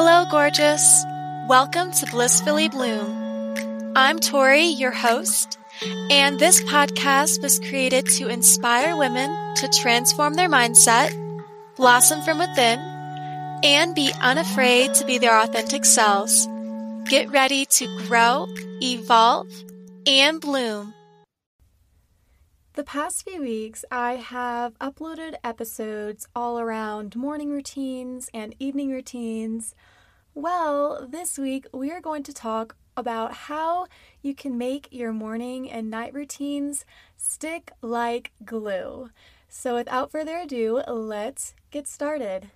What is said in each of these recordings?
Hello, gorgeous. Welcome to Blissfully Bloom. I'm Tori, your host, and this podcast was created to inspire women to transform their mindset, blossom from within, and be unafraid to be their authentic selves. Get ready to grow, evolve, and bloom. The past few weeks, I have uploaded episodes all around morning routines and evening routines. Well, this week we are going to talk about how you can make your morning and night routines stick like glue. So, without further ado, let's get started.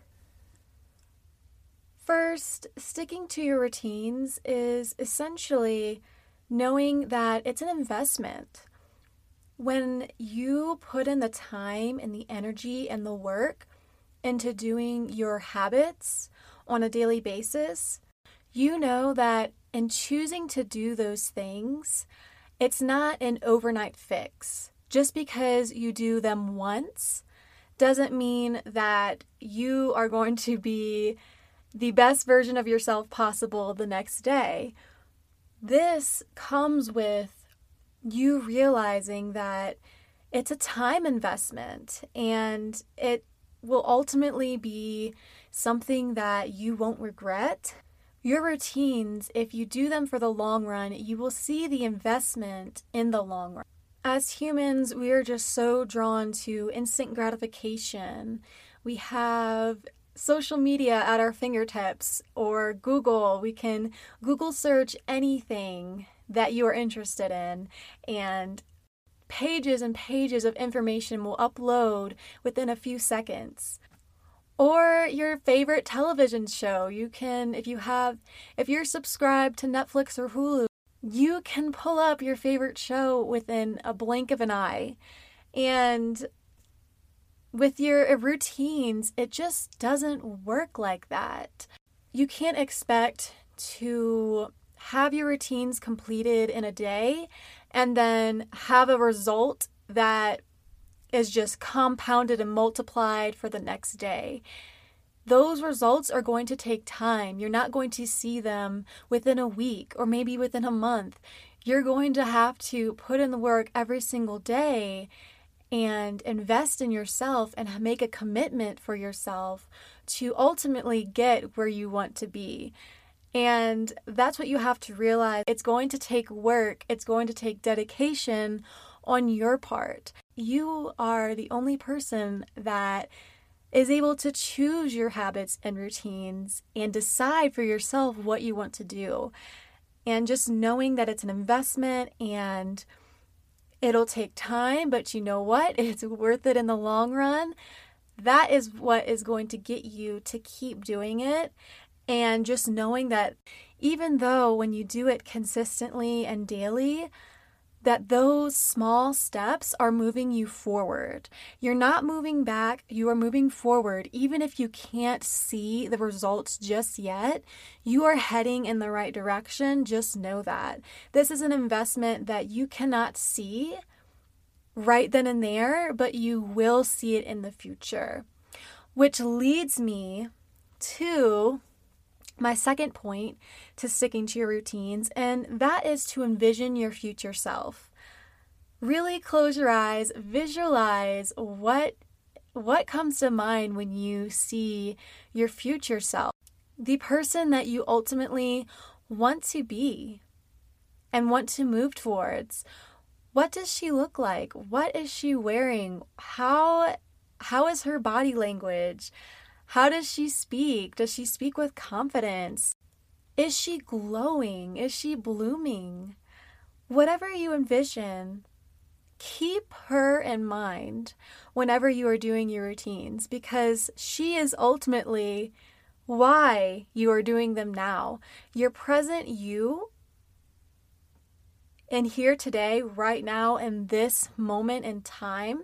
First, sticking to your routines is essentially knowing that it's an investment when you put in the time and the energy and the work into doing your habits on a daily basis, you know that in choosing to do those things, it's not an overnight fix. Just because you do them once doesn't mean that you are going to be the best version of yourself possible the next day. This comes with you realizing that it's a time investment and it will ultimately be something that you won't regret. Your routines, if you do them for the long run, you will see the investment in the long run. As humans, we are just so drawn to instant gratification. We have social media at our fingertips or Google. We can Google search anything that you are interested in, and pages and pages of information will upload within a few seconds. Or your favorite television show. You can, if you have, if you're subscribed to Netflix or Hulu, you can pull up your favorite show within a blink of an eye. And with your routines, it just doesn't work like that. You can't expect to have your routines completed in a day and then have a result that is just compounded and multiplied for the next day. Those results are going to take time. You're not going to see them within a week or maybe within a month. You're going to have to put in the work every single day and invest in yourself and make a commitment for yourself to ultimately get where you want to be. And that's what you have to realize. It's going to take work, it's going to take dedication on your part. You are the only person that is able to choose your habits and routines and decide for yourself what you want to do. And just knowing that it's an investment and it'll take time, but you know what? It's worth it in the long run. That is what is going to get you to keep doing it and just knowing that even though when you do it consistently and daily, that those small steps are moving you forward. You're not moving back, you are moving forward. Even if you can't see the results just yet, you are heading in the right direction. Just know that. This is an investment that you cannot see right then and there, but you will see it in the future. Which leads me to my second point to sticking to your routines, and that is to envision your future self. Really close your eyes, visualize what what comes to mind when you see your future self, the person that you ultimately want to be and want to move towards. What does she look like? What is she wearing? How how is her body language? How does she speak? Does she speak with confidence? Is she glowing? Is she blooming? Whatever you envision, keep her in mind whenever you are doing your routines because she is ultimately why you are doing them now. Your present you and here today, right now, in this moment in time,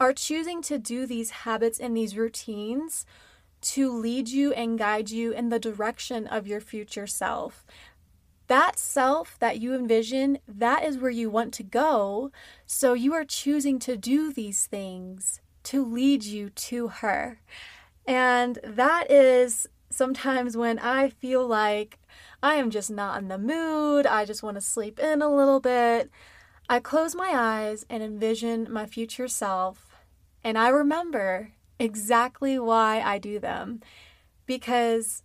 are choosing to do these habits and these routines to lead you and guide you in the direction of your future self. That self that you envision, that is where you want to go. So you are choosing to do these things to lead you to her. And that is sometimes when I feel like I am just not in the mood, I just want to sleep in a little bit, I close my eyes and envision my future self, and I remember exactly why I do them because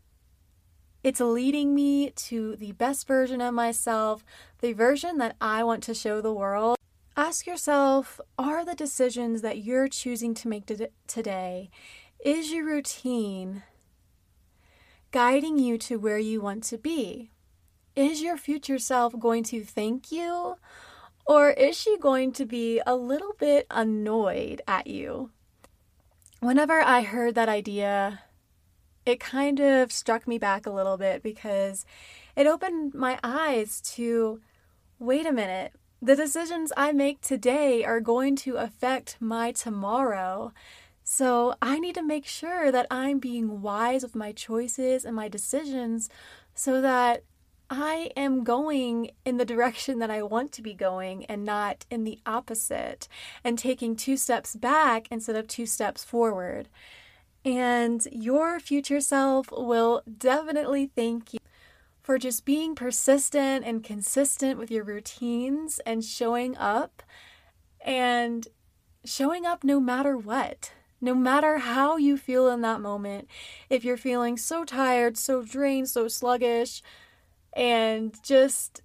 it's leading me to the best version of myself, the version that I want to show the world. Ask yourself are the decisions that you're choosing to make today, is your routine guiding you to where you want to be? Is your future self going to thank you? Or is she going to be a little bit annoyed at you? Whenever I heard that idea, it kind of struck me back a little bit because it opened my eyes to wait a minute, the decisions I make today are going to affect my tomorrow. So I need to make sure that I'm being wise with my choices and my decisions so that I am going in the direction that I want to be going and not in the opposite and taking two steps back instead of two steps forward. And your future self will definitely thank you for just being persistent and consistent with your routines and showing up and showing up no matter what. No matter how you feel in that moment, if you're feeling so tired, so drained, so sluggish, and just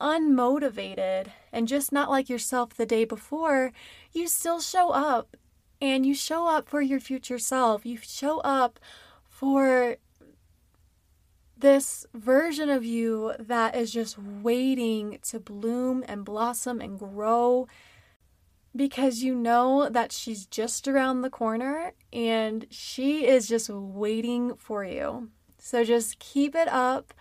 unmotivated, and just not like yourself the day before, you still show up and you show up for your future self. You show up for this version of you that is just waiting to bloom and blossom and grow because you know that she's just around the corner and she is just waiting for you. So just keep it up.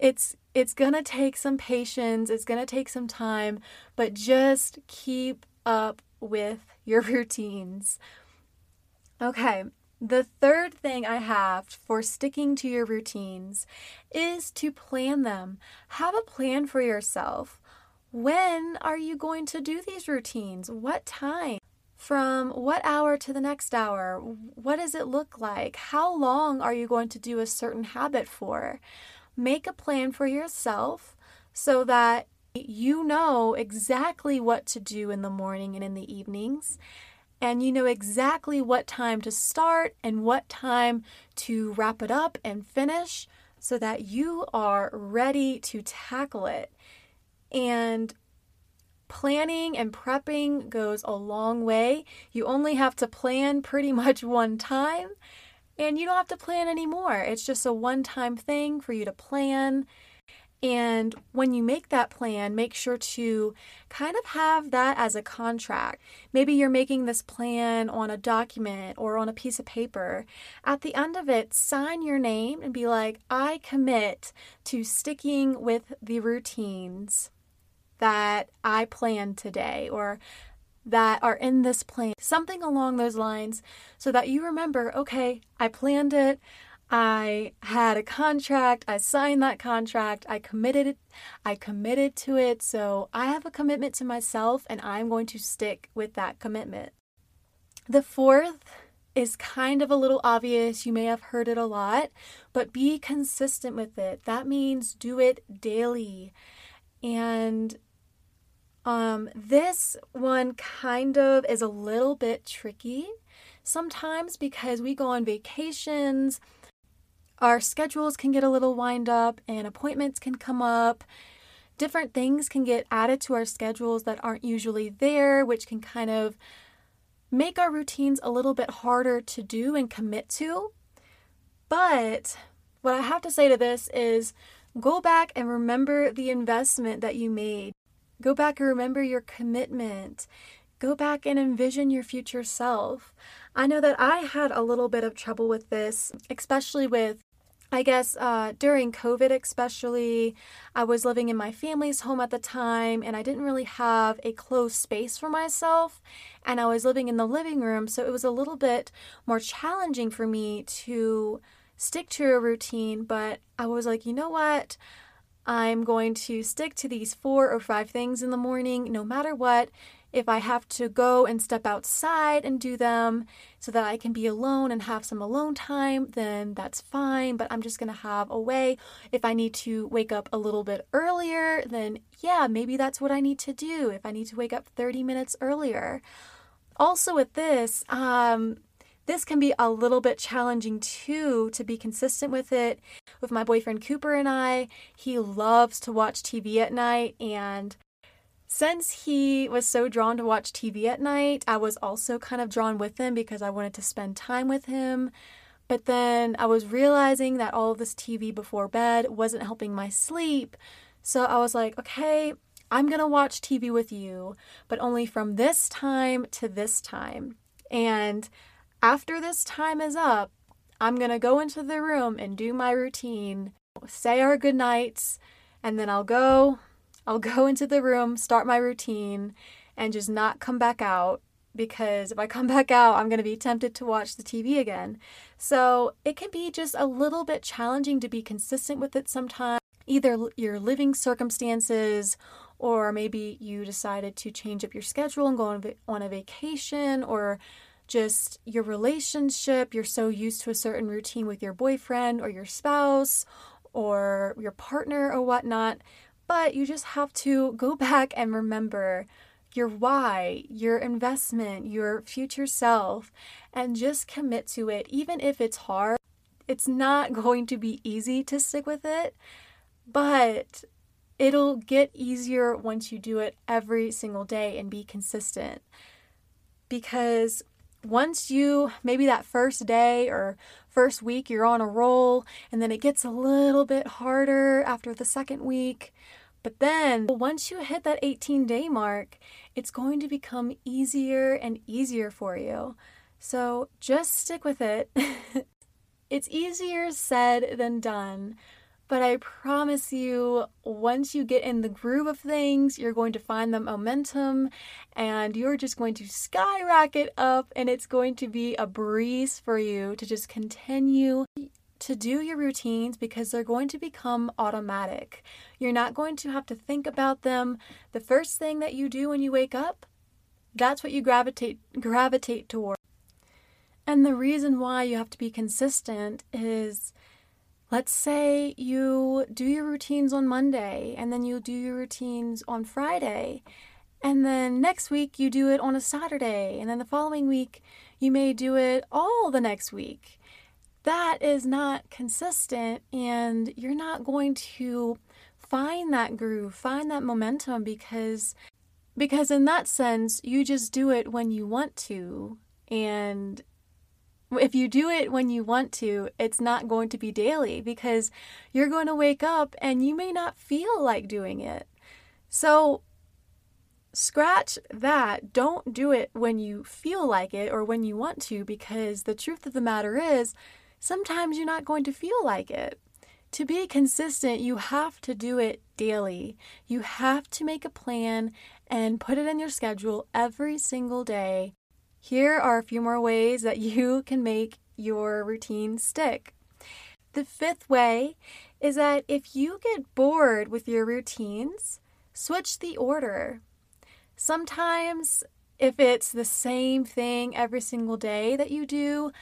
It's it's going to take some patience, it's going to take some time, but just keep up with your routines. Okay, the third thing I have for sticking to your routines is to plan them. Have a plan for yourself. When are you going to do these routines? What time? From what hour to the next hour? What does it look like? How long are you going to do a certain habit for? Make a plan for yourself so that you know exactly what to do in the morning and in the evenings and you know exactly what time to start and what time to wrap it up and finish so that you are ready to tackle it. And planning and prepping goes a long way. You only have to plan pretty much one time, and you don't have to plan anymore. It's just a one time thing for you to plan and when you make that plan, make sure to kind of have that as a contract. Maybe you're making this plan on a document or on a piece of paper. At the end of it, sign your name and be like, I commit to sticking with the routines that I planned today or that are in this plan. Something along those lines so that you remember, okay, I planned it. I had a contract, I signed that contract, I committed it, I committed to it. So I have a commitment to myself and I'm going to stick with that commitment. The fourth is kind of a little obvious. You may have heard it a lot, but be consistent with it. That means do it daily. And um, this one kind of is a little bit tricky sometimes because we go on vacations our schedules can get a little wind up and appointments can come up. Different things can get added to our schedules that aren't usually there, which can kind of make our routines a little bit harder to do and commit to. But what I have to say to this is go back and remember the investment that you made. Go back and remember your commitment. Go back and envision your future self. I know that I had a little bit of trouble with this, especially with I guess uh, during COVID, especially, I was living in my family's home at the time and I didn't really have a closed space for myself. And I was living in the living room, so it was a little bit more challenging for me to stick to a routine. But I was like, you know what? I'm going to stick to these four or five things in the morning, no matter what. If I have to go and step outside and do them so that I can be alone and have some alone time, then that's fine, but I'm just going to have a way. If I need to wake up a little bit earlier, then yeah, maybe that's what I need to do. If I need to wake up 30 minutes earlier. Also, with this, um, this can be a little bit challenging too to be consistent with it. With my boyfriend Cooper and I, he loves to watch TV at night, and since he was so drawn to watch TV at night, I was also kind of drawn with him because I wanted to spend time with him. But then I was realizing that all of this TV before bed wasn't helping my sleep. So I was like, okay, I'm going to watch TV with you, but only from this time to this time. And after this time is up, I'm going to go into the room and do my routine, say our goodnights, and then I'll go I'll go into the room, start my routine, and just not come back out because if I come back out, I'm going to be tempted to watch the TV again. So it can be just a little bit challenging to be consistent with it sometimes. Either your living circumstances, or maybe you decided to change up your schedule and go on a vacation, or just your relationship. You're so used to a certain routine with your boyfriend or your spouse or your partner or whatnot but you just have to go back and remember your why, your investment, your future self, and just commit to it. Even if it's hard, it's not going to be easy to stick with it, but it'll get easier once you do it every single day and be consistent. Because once you, maybe that first day or first week, you're on a roll, and then it gets a little bit harder after the second week but then once you hit that 18 day mark, it's going to become easier and easier for you. So just stick with it. it's easier said than done, but I promise you, once you get in the groove of things, you're going to find the momentum and you're just going to skyrocket up, and it's going to be a breeze for you to just continue to do your routines because they're going to become automatic. You're not going to have to think about them. The first thing that you do when you wake up, that's what you gravitate gravitate toward. And the reason why you have to be consistent is let's say you do your routines on Monday and then you do your routines on Friday. And then next week you do it on a Saturday. And then the following week you may do it all the next week that is not consistent and you're not going to find that groove, find that momentum because because in that sense you just do it when you want to and if you do it when you want to, it's not going to be daily because you're going to wake up and you may not feel like doing it. So, scratch that. Don't do it when you feel like it or when you want to because the truth of the matter is, sometimes you're not going to feel like it. To be consistent, you have to do it daily. You have to make a plan and put it in your schedule every single day. Here are a few more ways that you can make your routine stick. The fifth way is that if you get bored with your routines, switch the order. Sometimes, if it's the same thing every single day that you do,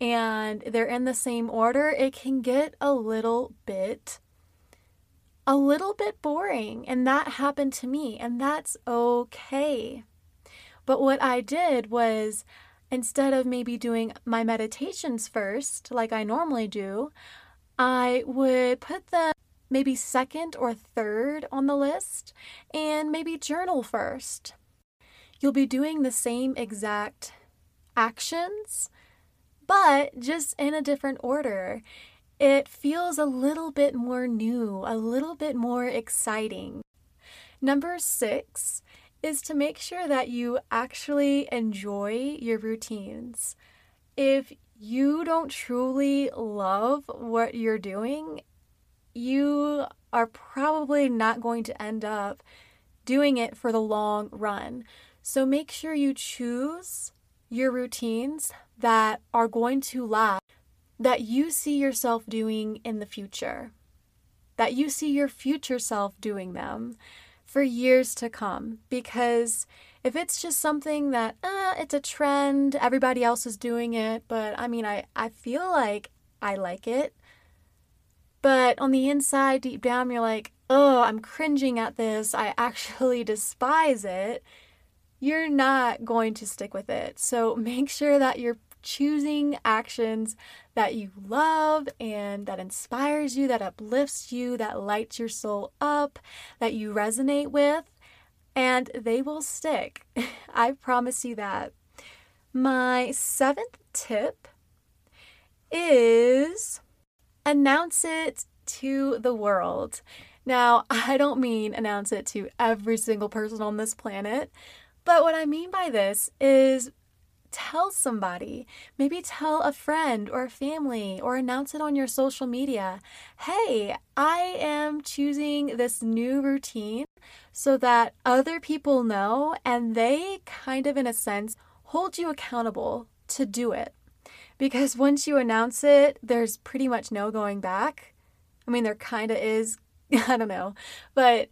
and they're in the same order, it can get a little bit a little bit boring and that happened to me and that's okay. But what I did was instead of maybe doing my meditations first like I normally do, I would put them maybe second or third on the list and maybe journal first. You'll be doing the same exact actions but just in a different order. It feels a little bit more new, a little bit more exciting. Number six is to make sure that you actually enjoy your routines. If you don't truly love what you're doing, you are probably not going to end up doing it for the long run. So make sure you choose your routines that are going to last, that you see yourself doing in the future, that you see your future self doing them for years to come. Because If it's just something that, uh, it's a trend, everybody else is doing it, but I mean, I, I feel like I like it. But on the inside, deep down, you're like, oh, I'm cringing at this. I actually despise it. You're not going to stick with it. So make sure that you're choosing actions that you love and that inspires you, that uplifts you, that lights your soul up, that you resonate with, and they will stick. I promise you that. My seventh tip is announce it to the world. Now, I don't mean announce it to every single person on this planet, but what I mean by this is tell somebody. Maybe tell a friend or a family or announce it on your social media. Hey, I am choosing this new routine so that other people know and they kind of, in a sense, hold you accountable to do it. Because once you announce it, there's pretty much no going back. I mean, there kind of is. I don't know. But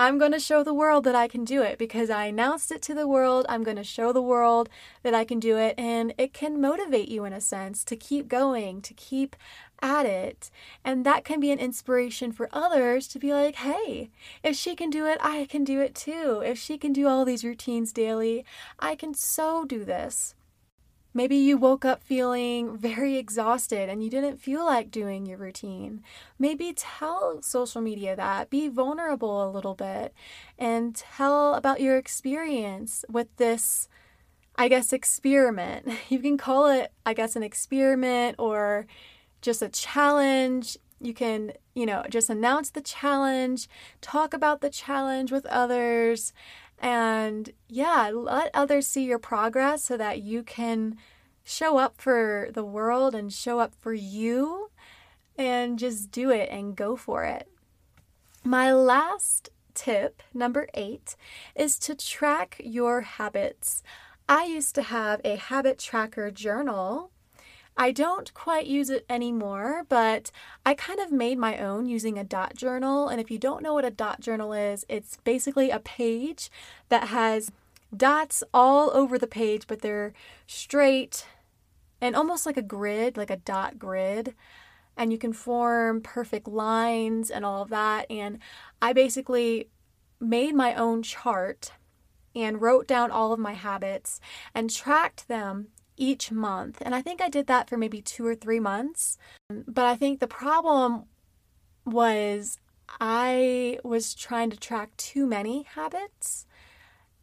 I'm going to show the world that I can do it because I announced it to the world. I'm going to show the world that I can do it. And it can motivate you in a sense to keep going, to keep at it. And that can be an inspiration for others to be like, hey, if she can do it, I can do it too. If she can do all these routines daily, I can so do this. Maybe you woke up feeling very exhausted and you didn't feel like doing your routine. Maybe tell social media that. Be vulnerable a little bit and tell about your experience with this, I guess, experiment. You can call it, I guess, an experiment or just a challenge. You can, you know, just announce the challenge, talk about the challenge with others, and yeah, let others see your progress so that you can show up for the world and show up for you and just do it and go for it. My last tip, number eight, is to track your habits. I used to have a habit tracker journal I don't quite use it anymore, but I kind of made my own using a dot journal. And if you don't know what a dot journal is, it's basically a page that has dots all over the page, but they're straight and almost like a grid, like a dot grid. And you can form perfect lines and all of that. And I basically made my own chart and wrote down all of my habits and tracked them each month. And I think I did that for maybe two or three months. But I think the problem was I was trying to track too many habits.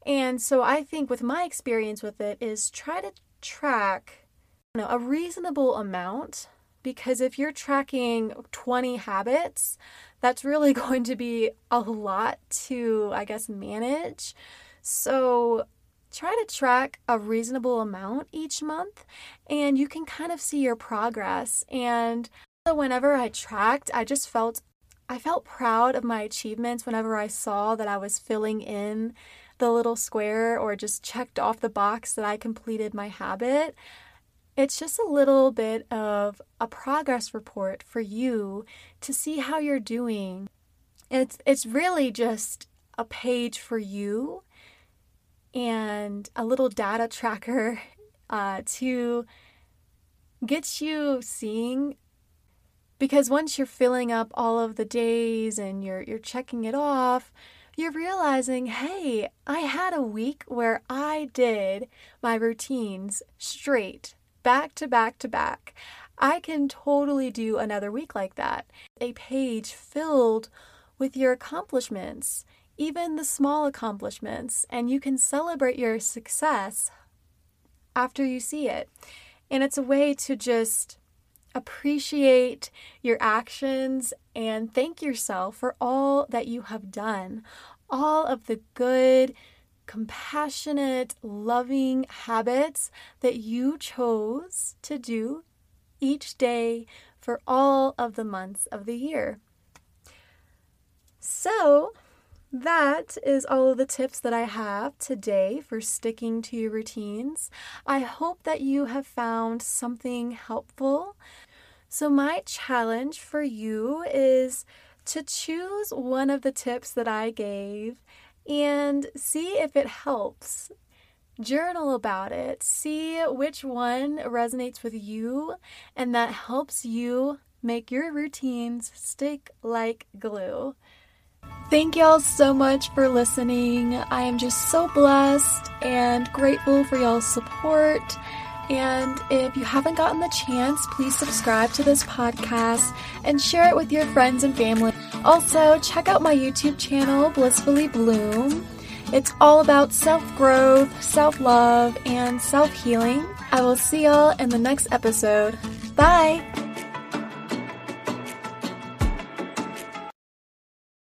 And so I think with my experience with it is try to track you know, a reasonable amount because if you're tracking 20 habits, that's really going to be a lot to, I guess, manage. So try to track a reasonable amount each month and you can kind of see your progress. And whenever I tracked, I just felt I felt proud of my achievements whenever I saw that I was filling in the little square or just checked off the box that I completed my habit. It's just a little bit of a progress report for you to see how you're doing. It's it's really just a page for you and a little data tracker uh, to get you seeing. Because once you're filling up all of the days and you're you're checking it off you're realizing hey i had a week where i did my routines straight back to back to back. I can totally do another week like that. A page filled with your accomplishments even the small accomplishments, and you can celebrate your success after you see it. And it's a way to just appreciate your actions and thank yourself for all that you have done, all of the good, compassionate, loving habits that you chose to do each day for all of the months of the year. So, that is all of the tips that I have today for sticking to your routines. I hope that you have found something helpful. So, my challenge for you is to choose one of the tips that I gave and see if it helps. Journal about it. See which one resonates with you and that helps you make your routines stick like glue. Thank y'all so much for listening. I am just so blessed and grateful for y'all's support. And if you haven't gotten the chance, please subscribe to this podcast and share it with your friends and family. Also, check out my YouTube channel, Blissfully Bloom. It's all about self growth, self love, and self healing. I will see y'all in the next episode. Bye!